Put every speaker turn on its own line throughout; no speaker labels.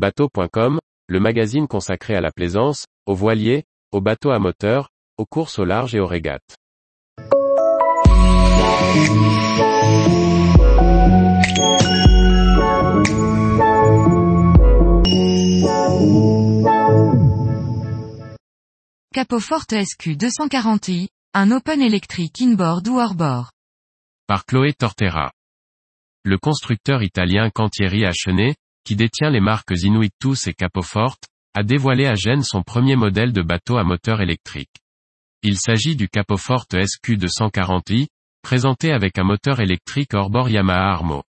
Bateau.com, le magazine consacré à la plaisance, aux voiliers, aux bateaux à moteur, aux courses au large et aux régates.
Capoforte SQ 240i, un open électrique inboard ou hors-bord.
Par Chloé Tortera. Le constructeur italien Cantieri Achenet, qui détient les marques Inuitus et Capoforte, a dévoilé à Gênes son premier modèle de bateau à moteur électrique. Il s'agit du Capoforte SQ240i, présenté avec un moteur électrique hors-bord Yamaha Armo.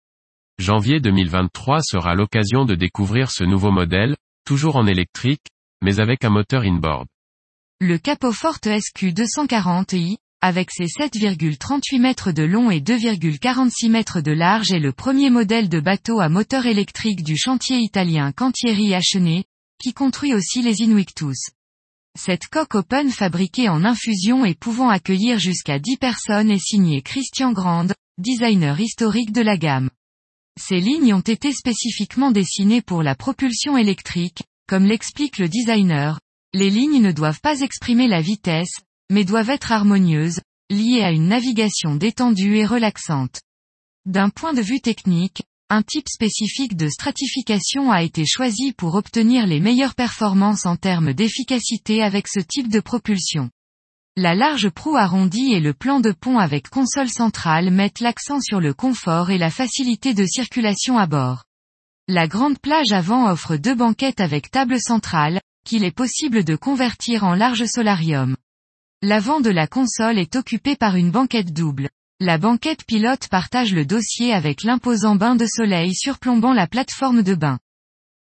Janvier 2023 sera l'occasion de découvrir ce nouveau modèle, toujours en électrique, mais avec un moteur inboard.
Le Capoforte SQ240i, avec ses 7,38 mètres de long et 2,46 mètres de large est le premier modèle de bateau à moteur électrique du chantier italien Cantieri Achenet, qui construit aussi les Inuictus. Cette coque open fabriquée en infusion et pouvant accueillir jusqu'à 10 personnes est signée Christian Grand, designer historique de la gamme. Ces lignes ont été spécifiquement dessinées pour la propulsion électrique, comme l'explique le designer, les lignes ne doivent pas exprimer la vitesse, mais doivent être harmonieuses, liées à une navigation détendue et relaxante. D'un point de vue technique, un type spécifique de stratification a été choisi pour obtenir les meilleures performances en termes d'efficacité avec ce type de propulsion. La large proue arrondie et le plan de pont avec console centrale mettent l'accent sur le confort et la facilité de circulation à bord. La grande plage avant offre deux banquettes avec table centrale, qu'il est possible de convertir en large solarium. L'avant de la console est occupé par une banquette double. La banquette pilote partage le dossier avec l'imposant bain de soleil surplombant la plateforme de bain.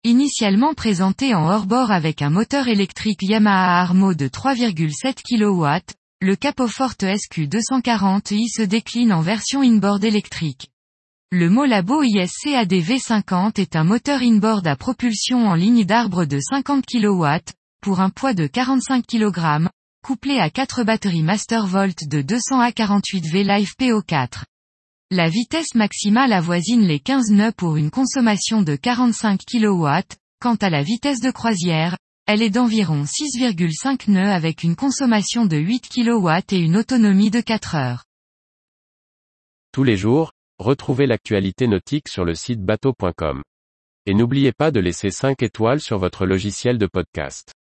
Initialement présenté en hors-bord avec un moteur électrique Yamaha Armo de 3,7 kW, le Capoforte SQ240i se décline en version inboard électrique. Le Molabo ISC ADV50 est un moteur inboard à propulsion en ligne d'arbre de 50 kW, pour un poids de 45 kg, couplé à 4 batteries Mastervolt de 200 à 48 V Live PO4. La vitesse maximale avoisine les 15 nœuds pour une consommation de 45 kW, quant à la vitesse de croisière, elle est d'environ 6,5 nœuds avec une consommation de 8 kW et une autonomie de 4 heures.
Tous les jours, Retrouvez l'actualité nautique sur le site bateau.com. Et n'oubliez pas de laisser 5 étoiles sur votre logiciel de podcast.